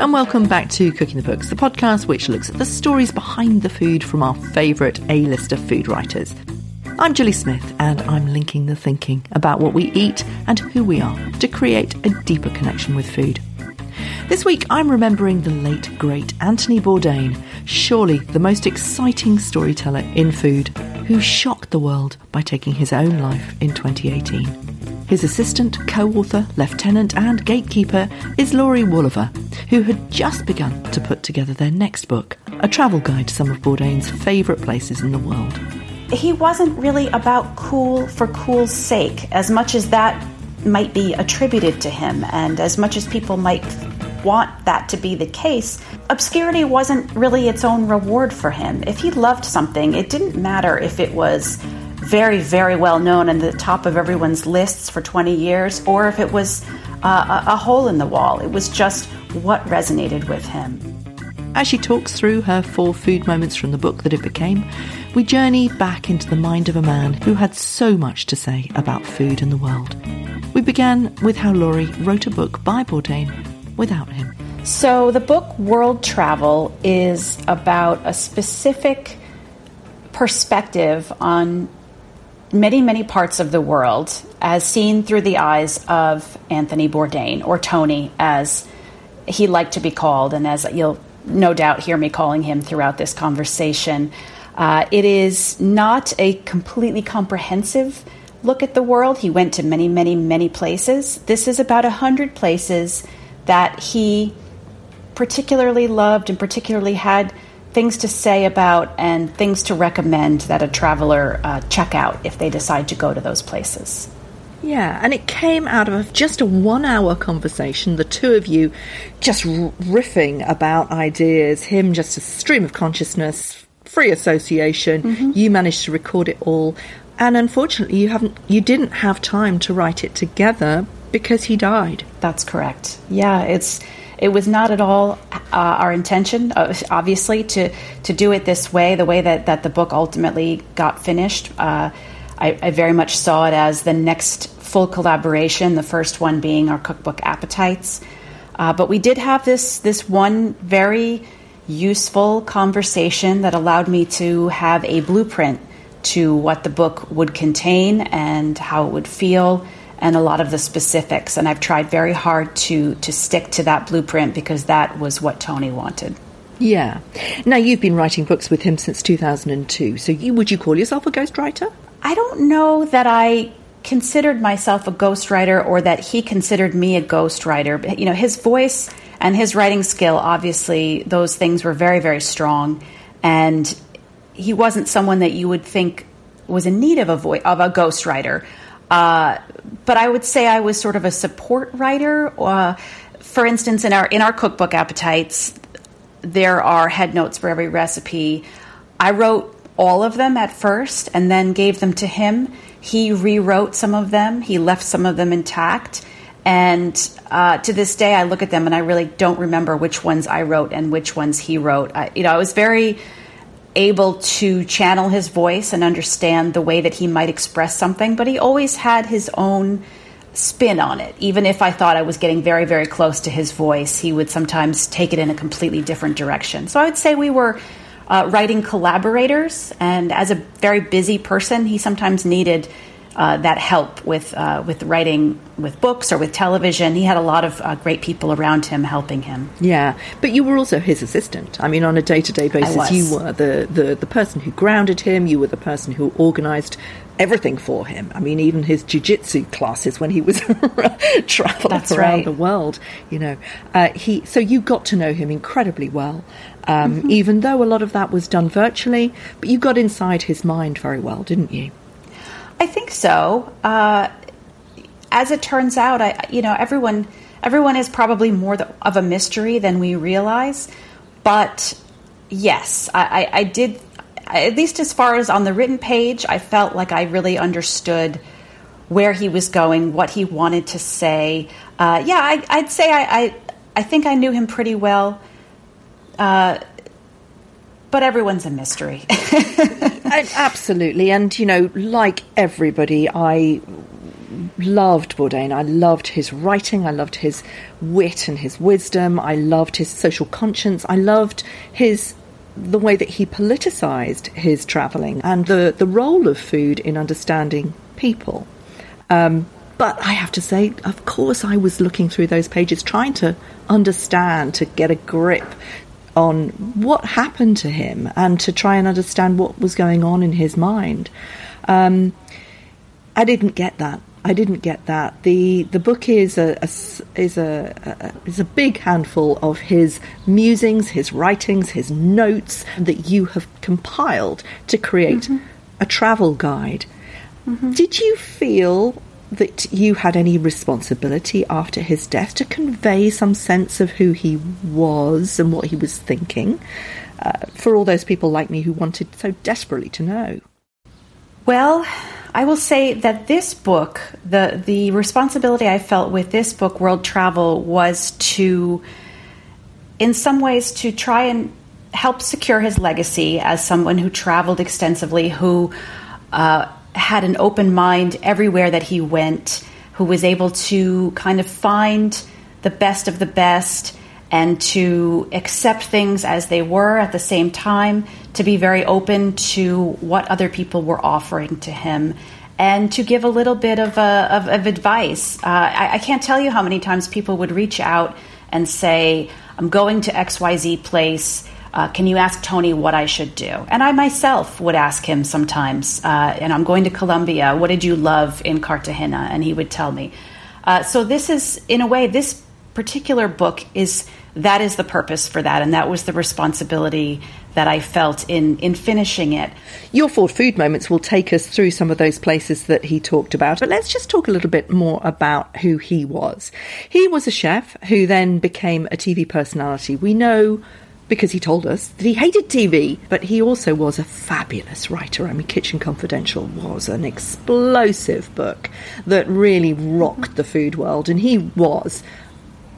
and welcome back to Cooking the Books, the podcast which looks at the stories behind the food from our favourite A-lister food writers. I'm Gilly Smith, and I'm linking the thinking about what we eat and who we are to create a deeper connection with food. This week, I'm remembering the late, great Anthony Bourdain, surely the most exciting storyteller in food, who shocked the world by taking his own life in 2018. His assistant, co author, lieutenant, and gatekeeper is Laurie Woolever, who had just begun to put together their next book, a travel guide to some of Bourdain's favourite places in the world. He wasn't really about cool for cool's sake, as much as that might be attributed to him, and as much as people might want that to be the case, obscurity wasn't really its own reward for him. If he loved something, it didn't matter if it was very, very well known and the top of everyone's lists for 20 years, or if it was uh, a, a hole in the wall. It was just what resonated with him. As she talks through her four food moments from the book that it became, we journey back into the mind of a man who had so much to say about food and the world. We began with how Laurie wrote a book by Bourdain without him. So, the book World Travel is about a specific perspective on many, many parts of the world as seen through the eyes of Anthony Bourdain, or Tony, as he liked to be called, and as you'll no doubt hear me calling him throughout this conversation. Uh, it is not a completely comprehensive look at the world. He went to many, many, many places. This is about a hundred places that he particularly loved and particularly had things to say about and things to recommend that a traveler uh, check out if they decide to go to those places. Yeah, and it came out of just a one hour conversation, the two of you just riffing about ideas, him just a stream of consciousness, free association. Mm-hmm. You managed to record it all. And unfortunately, you haven't, you didn't have time to write it together because he died. That's correct. Yeah, it's it was not at all uh, our intention, uh, obviously, to, to do it this way, the way that, that the book ultimately got finished. Uh, I, I, very much saw it as the next full collaboration, the first one being our cookbook Appetites. Uh, but we did have this, this one very useful conversation that allowed me to have a blueprint to what the book would contain and how it would feel and a lot of the specifics. And I've tried very hard to to stick to that blueprint because that was what Tony wanted. Yeah. Now you've been writing books with him since 2002. So you, would you call yourself a ghostwriter? I don't know that I considered myself a ghostwriter or that he considered me a ghostwriter. You know, his voice and his writing skill, obviously, those things were very, very strong. And he wasn't someone that you would think was in need of a voice of a ghostwriter. But I would say I was sort of a support writer. Uh, for instance, in our in our cookbook appetites, there are head notes for every recipe. I wrote all of them at first and then gave them to him. He rewrote some of them. He left some of them intact. And uh, to this day, I look at them and I really don't remember which ones I wrote and which ones he wrote. I, you know, I was very able to channel his voice and understand the way that he might express something, but he always had his own spin on it. Even if I thought I was getting very, very close to his voice, he would sometimes take it in a completely different direction. So I would say we were uh, writing collaborators, and as a very busy person, he sometimes needed uh, that help with uh, with writing with books or with television. He had a lot of uh, great people around him helping him. Yeah, but you were also his assistant. I mean, on a day to day basis, you were the, the the person who grounded him. You were the person who organised everything for him. I mean, even his jiu-jitsu classes when he was traveling That's around right. the world. You know, uh, he so you got to know him incredibly well. Um, mm-hmm. Even though a lot of that was done virtually, but you got inside his mind very well, didn't you? I think so. Uh, as it turns out, I you know everyone everyone is probably more of a mystery than we realize. But yes, I, I, I did at least as far as on the written page, I felt like I really understood where he was going, what he wanted to say. Uh, yeah, I, would say I, I, I think I knew him pretty well. Uh, but everyone's a mystery. absolutely. And, you know, like everybody, I loved Bourdain. I loved his writing. I loved his wit and his wisdom. I loved his social conscience. I loved his the way that he politicized his traveling and the, the role of food in understanding people. Um, but I have to say, of course, I was looking through those pages, trying to understand, to get a grip on what happened to him, and to try and understand what was going on in his mind. Um, I didn't get that. I didn't get that. the The book is a, a is a, a, is a big handful of his musings, his writings, his notes that you have compiled to create mm-hmm. a travel guide. Mm-hmm. Did you feel that you had any responsibility after his death to convey some sense of who he was and what he was thinking uh, for all those people like me who wanted so desperately to know? Well, I will say that this book, the the responsibility I felt with this book, World Travel, was to, in some ways, to try and help secure his legacy as someone who traveled extensively, who uh, had an open mind everywhere that he went, who was able to kind of find the best of the best and to accept things as they were at the same time, to be very open to what other people were offering to him, and to give a little bit of, uh, of, of, advice. Uh, I, I can't tell you how many times people would reach out and say, I'm going to XYZ place uh, can you ask Tony what I should do? And I myself would ask him sometimes, uh, and I'm going to Colombia. What did you love in Cartagena? And he would tell me. Uh, so this is, in a way, this particular book is that is the purpose for that, and that was the responsibility that I felt in in finishing it. Your four food moments will take us through some of those places that he talked about, but let's just talk a little bit more about who he was. He was a chef who then became a TV personality. We know because he told us that he hated TV, but he also was a fabulous writer. I mean, Kitchen Confidential was an explosive book that really rocked the food world, and he was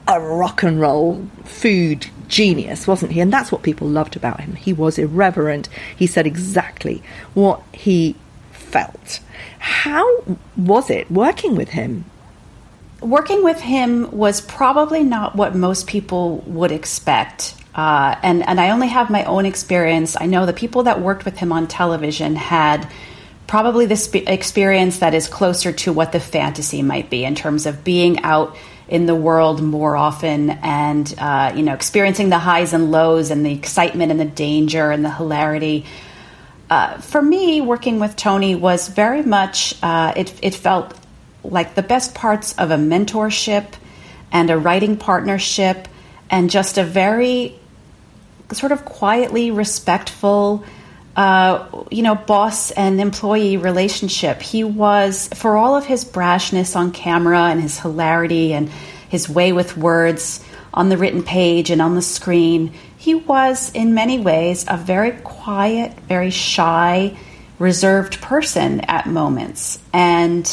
a rock and roll food genius, wasn't he? And that's what people loved about him. He was irreverent. He said exactly what he felt. How was it working with him? Working with him was probably not what most people would expect. Uh, and and I only have my own experience. I know the people that worked with him on television had probably this experience that is closer to what the fantasy might be in terms of being out in the world more often and uh, you know experiencing the highs and lows and the excitement and the danger and the hilarity. Uh, for me, working with Tony was very much uh, it. It felt like the best parts of a mentorship and a writing partnership and just a very sort of quietly respectful, uh, you know, boss and employee relationship. He was, for all of his brashness on camera and his hilarity and his way with words on the written page and on the screen, he was in many ways a very quiet, very shy, reserved person at moments. And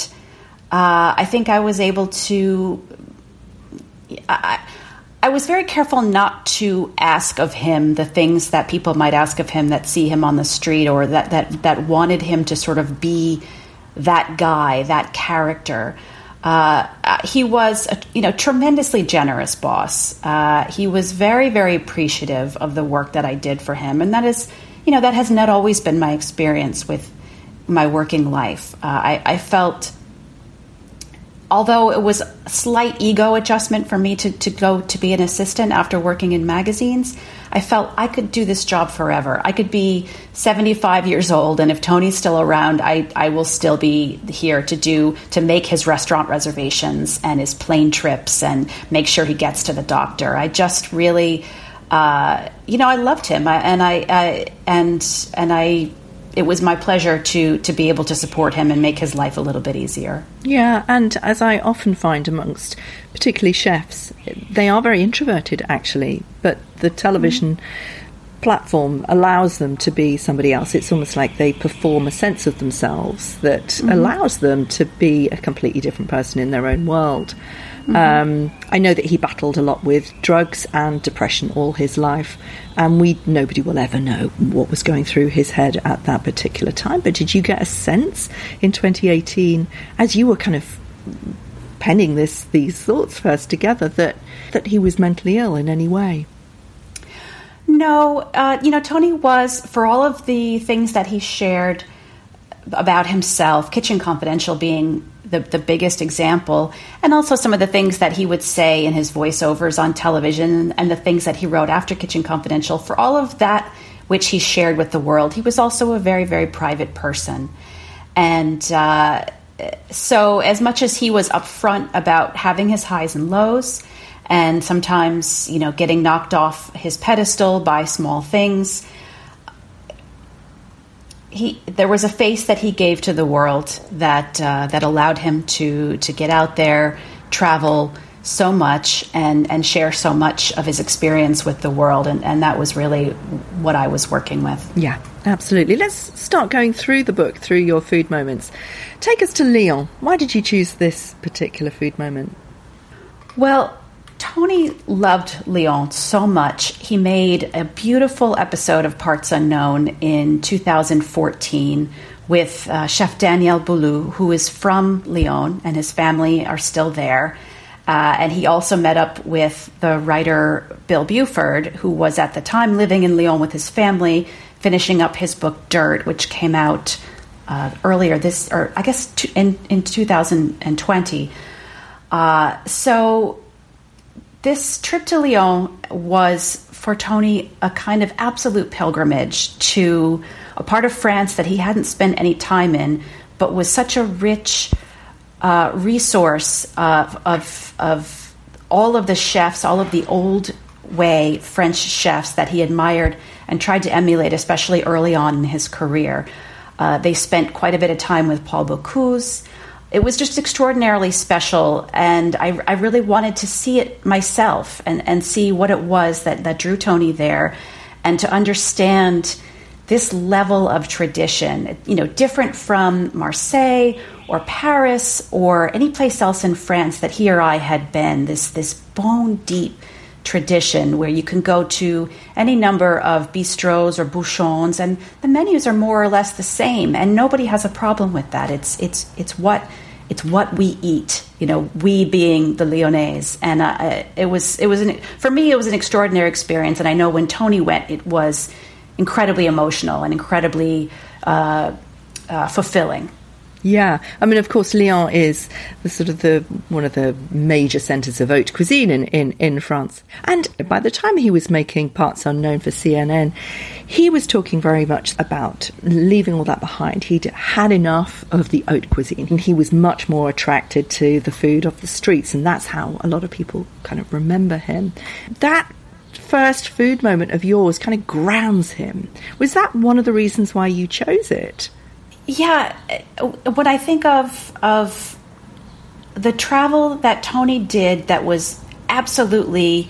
uh, I think I was able to. I, I was very careful not to ask of him the things that people might ask of him that see him on the street or that that that wanted him to sort of be that guy, that character. Uh, he was a you know tremendously generous boss. Uh, he was very very appreciative of the work that I did for him, and that is you know that has not always been my experience with my working life. Uh, I, I felt although it was a slight ego adjustment for me to, to go to be an assistant after working in magazines, I felt I could do this job forever. I could be 75 years old, and if Tony's still around, I, I will still be here to do to make his restaurant reservations and his plane trips and make sure he gets to the doctor. I just really, uh, you know, I loved him, I, and I, I and and I it was my pleasure to to be able to support him and make his life a little bit easier. Yeah, and as I often find amongst particularly chefs, they are very introverted actually, but the television mm-hmm. platform allows them to be somebody else. It's almost like they perform a sense of themselves that mm-hmm. allows them to be a completely different person in their own world. Mm-hmm. Um, I know that he battled a lot with drugs and depression all his life, and we nobody will ever know what was going through his head at that particular time. But did you get a sense in 2018 as you were kind of penning this these thoughts first together that that he was mentally ill in any way. No, uh, you know, Tony was for all of the things that he shared about himself, Kitchen Confidential being the, the biggest example, and also some of the things that he would say in his voiceovers on television and the things that he wrote after Kitchen Confidential. For all of that, which he shared with the world, he was also a very, very private person. And uh, so, as much as he was upfront about having his highs and lows, and sometimes, you know, getting knocked off his pedestal by small things, he there was a face that he gave to the world that uh, that allowed him to to get out there, travel so much, and and share so much of his experience with the world, and and that was really what I was working with. Yeah, absolutely. Let's start going through the book through your food moments. Take us to Lyon. Why did you choose this particular food moment? Well, Tony loved Lyon so much. He made a beautiful episode of Parts Unknown in 2014 with uh, Chef Daniel Boulud, who is from Lyon, and his family are still there. Uh, and he also met up with the writer Bill Buford, who was at the time living in Lyon with his family, finishing up his book Dirt, which came out uh, earlier this, or I guess in, in 2020. Uh, so this trip to Lyon was for Tony a kind of absolute pilgrimage to a part of France that he hadn't spent any time in, but was such a rich uh, resource of, of, of all of the chefs, all of the old way French chefs that he admired and tried to emulate, especially early on in his career. Uh, they spent quite a bit of time with Paul Bocuse it was just extraordinarily special and I, I, really wanted to see it myself and, and see what it was that, that drew tony there and to understand this level of tradition you know different from marseille or paris or any place else in france that he or i had been this this bone deep tradition where you can go to any number of bistros or bouchons and the menus are more or less the same and nobody has a problem with that. It's it's it's what it's what we eat you know we being the lyonnais. And uh, it was it was an, for me it was an extraordinary experience and i know when tony went it was incredibly emotional and incredibly uh, uh, fulfilling yeah, I mean, of course, Lyon is the sort of the one of the major centres of haute cuisine in, in, in France. And by the time he was making parts unknown for CNN, he was talking very much about leaving all that behind. He'd had enough of the haute cuisine, and he was much more attracted to the food of the streets, and that's how a lot of people kind of remember him. That first food moment of yours kind of grounds him. Was that one of the reasons why you chose it? Yeah, when I think of of the travel that Tony did, that was absolutely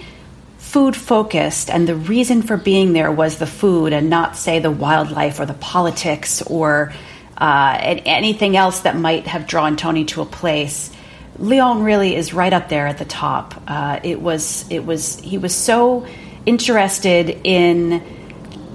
food focused, and the reason for being there was the food, and not say the wildlife or the politics or uh, anything else that might have drawn Tony to a place. Lyon really is right up there at the top. Uh, it was it was he was so interested in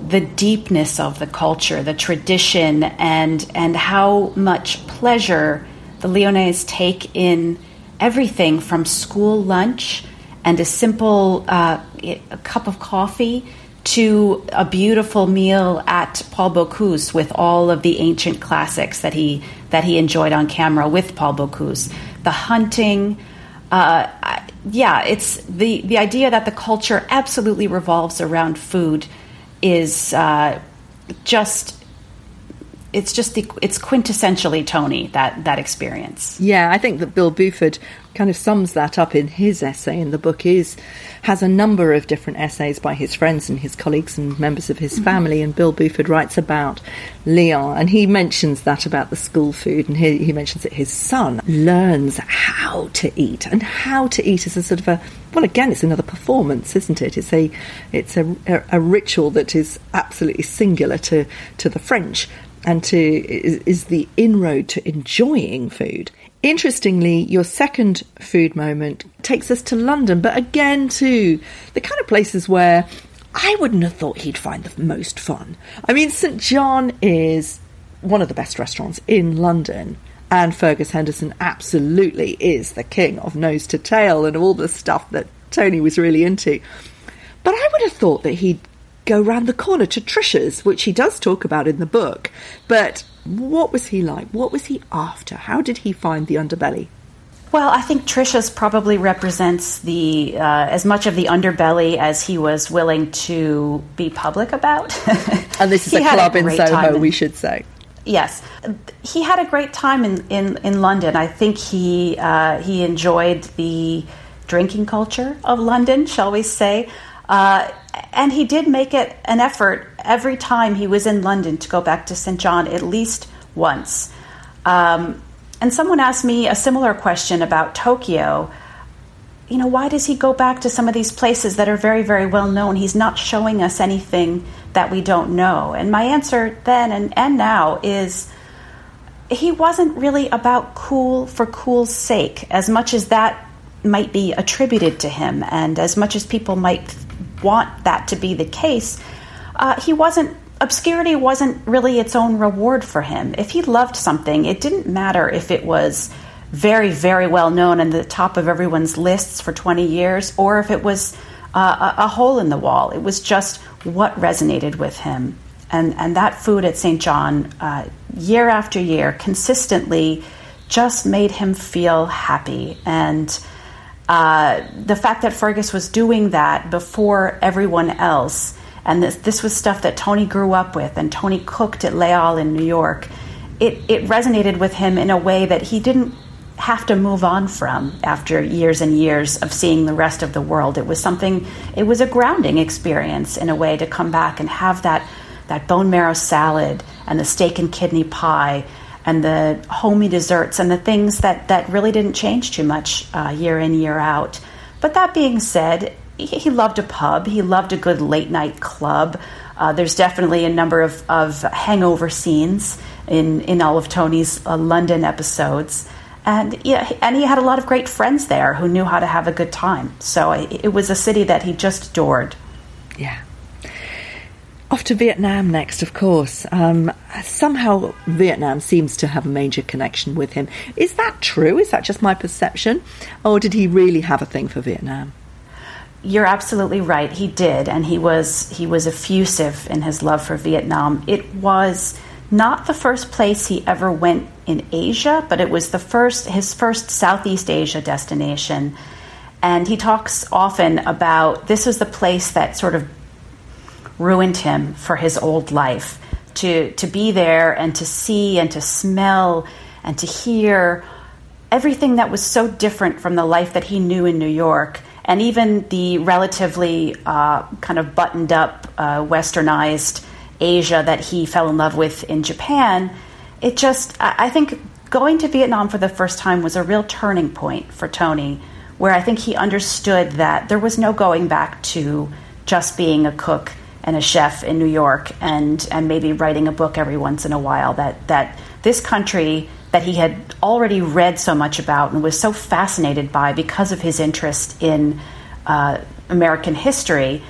the deepness of the culture, the tradition, and and how much pleasure the Lyonnais take in everything from school lunch and a simple uh, a cup of coffee to a beautiful meal at Paul Bocuse with all of the ancient classics that he that he enjoyed on camera with Paul Bocuse. The hunting, uh, yeah, it's the the idea that the culture absolutely revolves around food is uh, just it's just the it's quintessentially Tony that that experience. Yeah, I think that Bill Buford kind of sums that up in his essay in the book is has a number of different essays by his friends and his colleagues and members of his mm-hmm. family and Bill Buford writes about Lyon and he mentions that about the school food and he, he mentions that his son learns how to eat and how to eat is a sort of a well again it's another performance isn't it it's a it's a, a, a ritual that is absolutely singular to to the French and to is, is the inroad to enjoying food. Interestingly, your second food moment takes us to London, but again to the kind of places where I wouldn't have thought he'd find the most fun. I mean, St John is one of the best restaurants in London. And Fergus Henderson absolutely is the king of nose to tail and all the stuff that Tony was really into. But I would have thought that he'd go round the corner to Trisha's, which he does talk about in the book. But what was he like? What was he after? How did he find the underbelly? Well, I think Trisha's probably represents the uh, as much of the underbelly as he was willing to be public about. and this is a club a in Soho, we should say. Yes, he had a great time in, in, in London. I think he uh, he enjoyed the drinking culture of London, shall we say? Uh, and he did make it an effort every time he was in London to go back to St. John at least once. Um, and someone asked me a similar question about Tokyo. You know, why does he go back to some of these places that are very, very well known? He's not showing us anything that we don't know. And my answer then and, and now is he wasn't really about cool for cool's sake, as much as that might be attributed to him, and as much as people might want that to be the case, uh, he wasn't obscurity wasn't really its own reward for him. If he loved something, it didn't matter if it was very, very well known and the top of everyone's lists for 20 years, or if it was uh, a, a, hole in the wall. It was just what resonated with him. And, and that food at St. John, uh, year after year, consistently just made him feel happy. And uh, the fact that Fergus was doing that before everyone else and this, this was stuff that Tony grew up with, and Tony cooked at Halles in New York. It, it resonated with him in a way that he didn't have to move on from after years and years of seeing the rest of the world. It was something, it was a grounding experience in a way to come back and have that, that bone marrow salad and the steak and kidney pie and the homey desserts and the things that, that really didn't change too much uh, year in, year out. But that being said, he loved a pub. He loved a good late night club. Uh, there's definitely a number of, of hangover scenes in, in all of Tony's uh, London episodes. And yeah, and he had a lot of great friends there who knew how to have a good time. So it, it was a city that he just adored. Yeah. Off to Vietnam next, of course. Um, somehow Vietnam seems to have a major connection with him. Is that true? Is that just my perception? Or did he really have a thing for Vietnam? You're absolutely right. He did, and he was he was effusive in his love for Vietnam. It was not the first place he ever went in Asia, but it was the first his first Southeast Asia destination. And he talks often about this was the place that sort of ruined him for his old life. To to be there and to see and to smell and to hear everything that was so different from the life that he knew in New York and even the relatively uh, kind of buttoned up, uh, westernized Asia that he fell in love with in Japan, it just, I think going to Vietnam for the first time was a real turning point for Tony, where I think he understood that there was no going back to just being a cook and a chef in New York and, and maybe writing a book every once in a while, that, that this country that he had already read so much about and was so fascinated by because of his interest in uh, American history.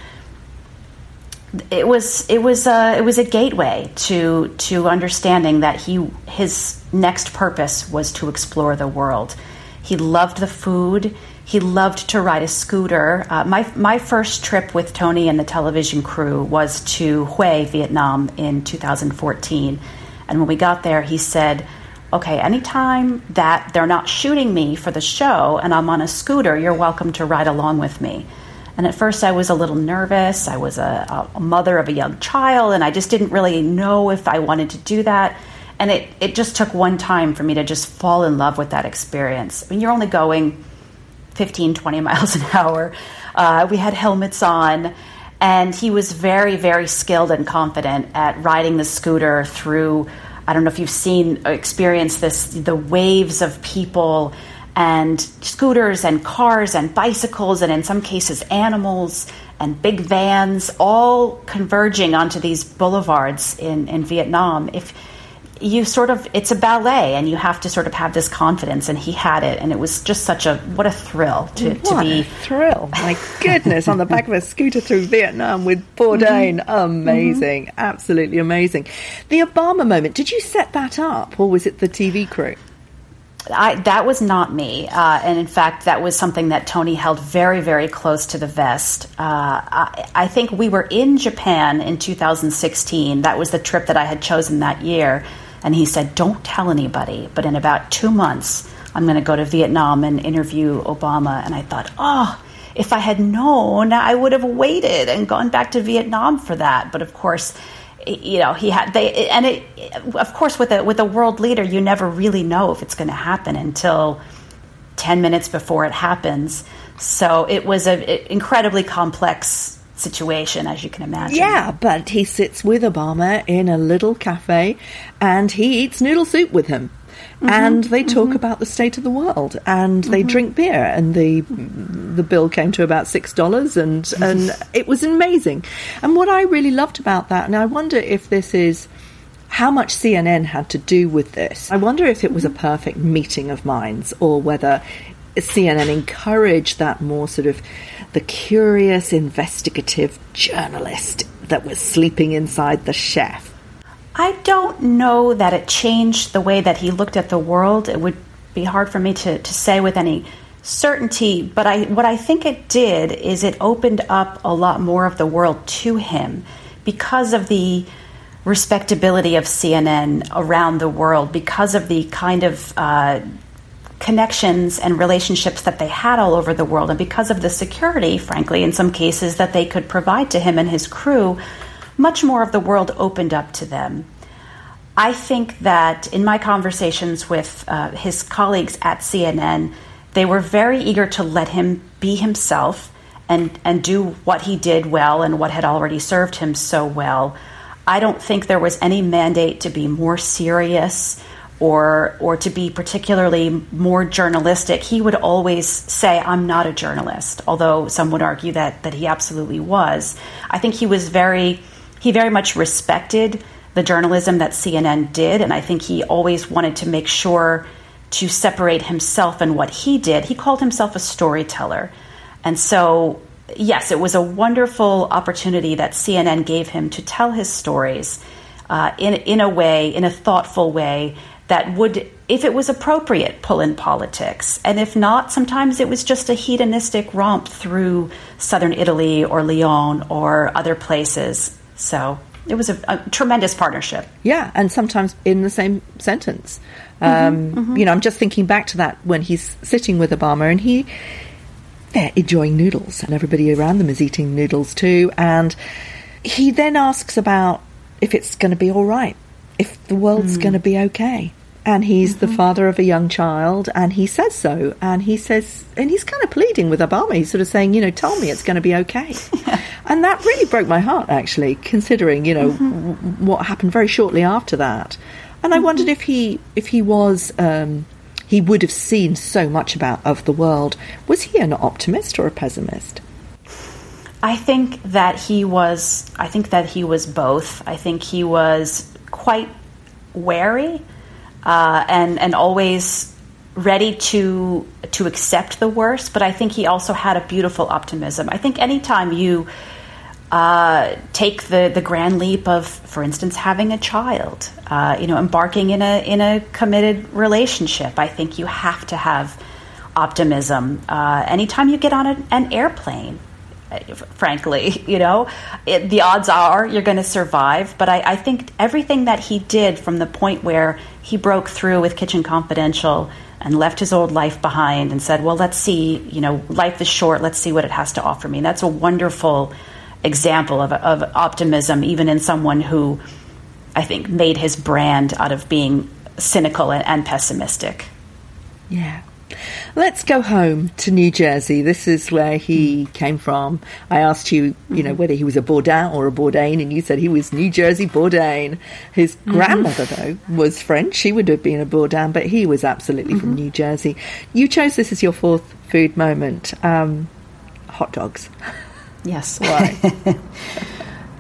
It was it was a, it was a gateway to to understanding that he his next purpose was to explore the world. He loved the food. He loved to ride a scooter. Uh, my my first trip with Tony and the television crew was to Hue, Vietnam, in 2014. And when we got there, he said, okay, anytime that they're not shooting me for the show and I'm on a scooter, you're welcome to ride along with me. And at first, I was a little nervous. I was a, a, mother of a young child, and I just didn't really know if I wanted to do that. And it, it just took one time for me to just fall in love with that experience. I mean, you're only going 15, 20 miles an hour. Uh, we had helmets on, and he was very, very skilled and confident at riding the scooter through I don't know if you've seen, experienced this, the waves of people and scooters and cars and bicycles and in some cases animals and big vans all converging onto these boulevards in, in Vietnam. If you sort of it's a ballet and you have to sort of have this confidence and he had it and it was just such a what a thrill to, what to be a thrill. My goodness on the back of a scooter through vietnam with bourdain. Mm-hmm. amazing. Mm-hmm. absolutely amazing. The obama moment did you set that up or was it the tv crew I, that was not me. Uh, and in fact, that was something that Tony held very, very close to the vest. Uh, I, I, think we were in Japan in 2016. That was the trip that I had chosen that year. And he said, Don't tell anybody. But in about two months, I'm going to go to Vietnam and interview Obama. And I thought, Oh, if I had known, I would have waited and gone back to Vietnam for that. But of course, you know he had they and it of course with a with a world leader you never really know if it's going to happen until 10 minutes before it happens. So it was an incredibly complex situation as you can imagine. Yeah but he sits with obama in a little cafe and he eats noodle soup with him Mm-hmm, and they talk mm-hmm. about the state of the world and they mm-hmm. drink beer and the the bill came to about six dollars and and it was amazing. And what I really loved about that and I wonder if this is how much CNN had to do with this. I wonder if it was a perfect meeting of minds or whether CNN encouraged that more sort of the curious investigative journalist that was sleeping inside the chef I don't know that it changed the way that he looked at the world. It would be hard for me to, to say with any certainty, but I, what I think it did is it opened up a lot more of the world to him because of the respectability of CNN around the world, because of the kind of uh, connections and relationships that they had all over the world, and because of the security, frankly, in some cases, that they could provide to him and his crew much more of the world opened up to them. I think that in my conversations with uh, his colleagues at CNN, they were very eager to let him be himself and, and do what he did well and what had already served him so well. I don't think there was any mandate to be more serious or or to be particularly more journalistic. He would always say, "I'm not a journalist," although some would argue that that he absolutely was. I think he was very he very much respected the journalism that CNN did, and I think he always wanted to make sure to separate himself and what he did. He called himself a storyteller. And so, yes, it was a wonderful opportunity that CNN gave him to tell his stories uh, in, in a way, in a thoughtful way that would, if it was appropriate, pull in politics. And if not, sometimes it was just a hedonistic romp through southern Italy or Lyon or other places so it was a, a, tremendous partnership. Yeah, and sometimes in the same sentence. Mm-hmm, um, mm-hmm. You know, I'm just thinking back to that when he's sitting with Obama and he they're enjoying noodles, and everybody around them is eating noodles too. And he then asks about if it's going to be all right, if the world's mm. going to be okay and he's mm-hmm. the father of a young child, and he says so. And he says, and he's kind of pleading with Obama. He's sort of saying, you know, tell me it's going to be okay. and that really broke my heart, actually, considering, you know, mm-hmm. w- what happened very shortly after that. And mm-hmm. I wondered if he, if he was, um, he would have seen so much about of the world. Was he an optimist or a pessimist? I think that he was. I think that he was both. I think he was quite wary uh, and and always ready to to accept the worst. But I think he also had a beautiful optimism. I think anytime you uh, take the the grand leap of, for instance, having a child, uh, you know, embarking in a in a committed relationship, I think you have to have optimism. Uh, anytime you get on a, an airplane, frankly. You know, it, the odds are you're going to survive. But I, I, think everything that he did from the point where he broke through with Kitchen Confidential and left his old life behind and said, well, let's see, you know, life is short. Let's see what it has to offer me. And that's a wonderful example of, of optimism, even in someone who I think made his brand out of being cynical and, and pessimistic. Yeah. Let's go home to New Jersey. This is where he came from. I asked you, you know, whether he was a Bourdain or a Bourdain, and you said he was New Jersey Bourdain. His mm-hmm. grandmother, though, was French. She would have been a Bourdain, but he was absolutely mm-hmm. from New Jersey. You chose this as your fourth food moment. Um, hot dogs. Yes. Why?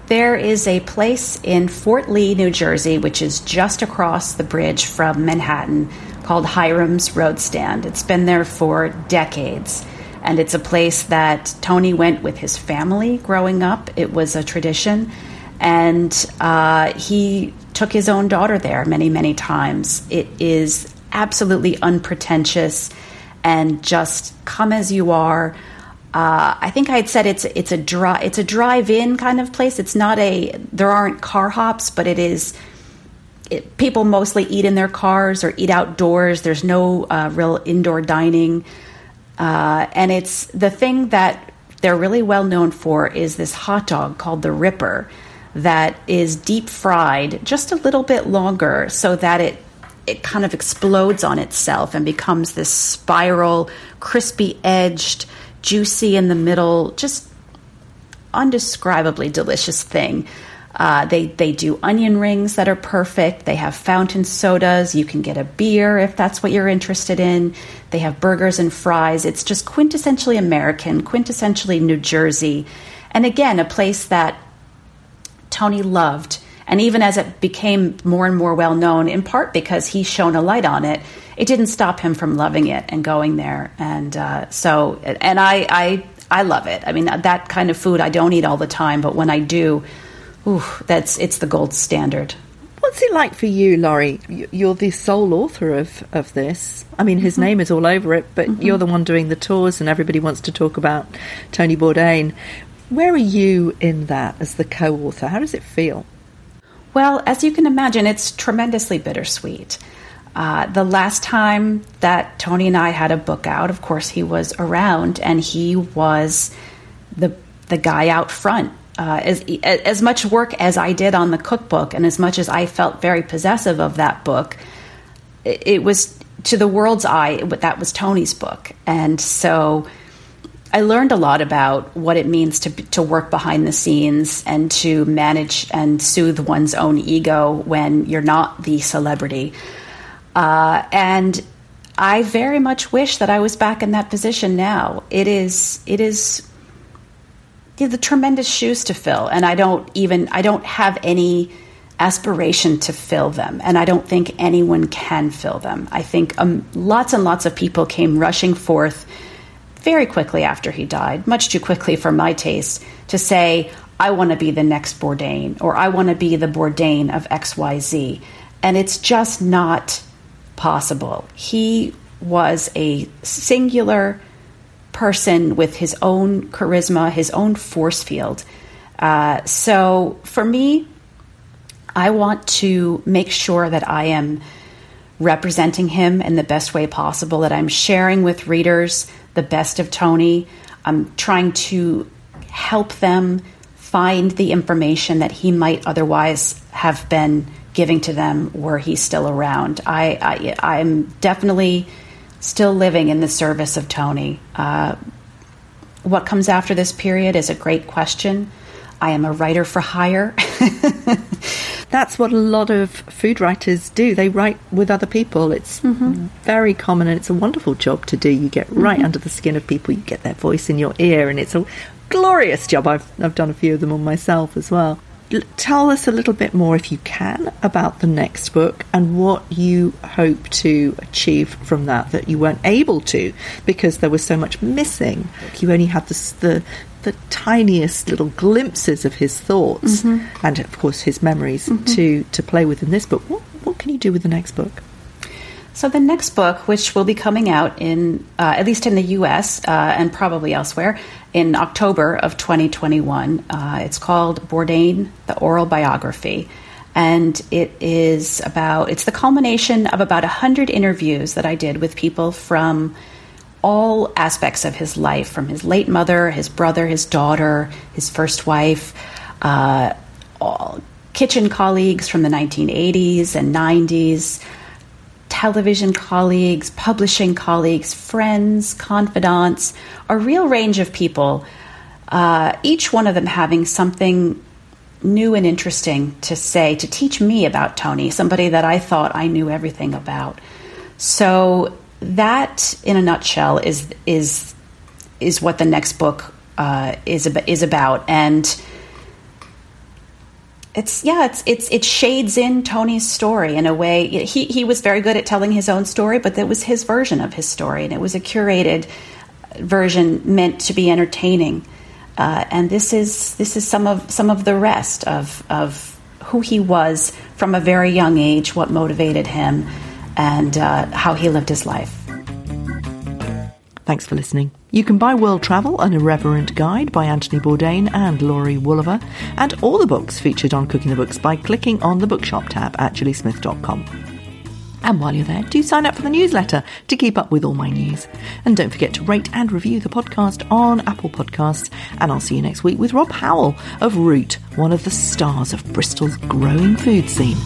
There is a place in Fort Lee, New Jersey, which is just across the bridge from Manhattan, called Hiram's Road Stand. It's been there for decades. And it's a place that Tony went with his family growing up. It was a tradition. And uh, he took his own daughter there many, many times. It is absolutely unpretentious and just come as you are. Uh, I think I had said it's it's a dry it's a drive-in kind of place. It's not a there aren't car hops, but it is. It, people mostly eat in their cars or eat outdoors. There's no uh, real indoor dining, uh, and it's the thing that they're really well known for is this hot dog called the Ripper, that is deep fried just a little bit longer, so that it it kind of explodes on itself and becomes this spiral, crispy edged, juicy in the middle, just undescribably delicious thing. Uh, they they do onion rings that are perfect. They have fountain sodas. You can get a beer if that's what you're interested in. They have burgers and fries. It's just quintessentially American, quintessentially New Jersey, and again a place that Tony loved and even as it became more and more well known, in part because he shone a light on it, it didn't stop him from loving it and going there. And uh, so, and I, I, I love it. I mean, that kind of food I don't eat all the time, but when I do, ooh, that's it's the gold standard. What's it like for you, Laurie? You're the sole author of, of this. I mean, his mm-hmm. name is all over it, but mm-hmm. you're the one doing the tours, and everybody wants to talk about Tony Bourdain. Where are you in that as the co author? How does it feel? Well, as you can imagine, it's tremendously bittersweet. Uh, the last time that Tony and I had a book out, of course, he was around and he was the the guy out front. Uh, as as much work as I did on the cookbook, and as much as I felt very possessive of that book, it, it was to the world's eye that was Tony's book, and so I learned a lot about what it means to to work behind the scenes and to manage and soothe one's own ego when you're not the celebrity. Uh, and I very much wish that I was back in that position now. It is it is the tremendous shoes to fill, and I don't even I don't have any aspiration to fill them, and I don't think anyone can fill them. I think um, lots and lots of people came rushing forth very quickly after he died, much too quickly for my taste, to say, I want to be the next Bourdain or I want to be the Bourdain of XYZ. And it's just not possible. He was a singular person with his own charisma, his own force field. Uh, so for me, I want to make sure that I am representing him in the best way possible, that I'm sharing with readers the best of Tony. I'm trying to help them find the information that he might otherwise have been giving to them were he still around. I, I am definitely still living in the service of Tony. Uh, what comes after this period is a great question. I am a writer for hire. That's what a lot of food writers do. They write with other people. It's mm-hmm. very common and it's a wonderful job to do. You get right mm-hmm. under the skin of people, you get their voice in your ear, and it's a glorious job. I've, I've done a few of them on myself as well. Tell us a little bit more, if you can, about the next book and what you hope to achieve from that that you weren't able to because there was so much missing. You only had the, the the tiniest little glimpses of his thoughts mm-hmm. and, of course, his memories mm-hmm. to, to play with in this book. What, what can you do with the next book? So the next book, which will be coming out in uh, at least in the U.S. Uh, and probably elsewhere in October of 2021, uh, it's called Bourdain: The Oral Biography, and it is about it's the culmination of about hundred interviews that I did with people from all aspects of his life from his late mother, his brother, his daughter, his first wife, uh, all kitchen colleagues from the 1980s and 90s, television colleagues, publishing colleagues, friends, confidants, a real range of people, uh, each one of them having something new and interesting to say, to teach me about Tony, somebody that I thought I knew everything about. So that, in a nutshell, is is is what the next book uh, is is about, and it's yeah, it's it's it shades in Tony's story in a way. He he was very good at telling his own story, but that was his version of his story, and it was a curated version meant to be entertaining. Uh, and this is this is some of some of the rest of of who he was from a very young age, what motivated him, and uh, how he lived his life. Thanks for listening. You can buy World Travel, an irreverent guide by Anthony Bourdain and Laurie Woolever, and all the books featured on Cooking the Books by clicking on the bookshop tab at gillysmith.com. And while you're there, do sign up for the newsletter to keep up with all my news. And don't forget to rate and review the podcast on Apple Podcasts. And I'll see you next week with Rob Howell of Root, one of the stars of Bristol's growing food scene.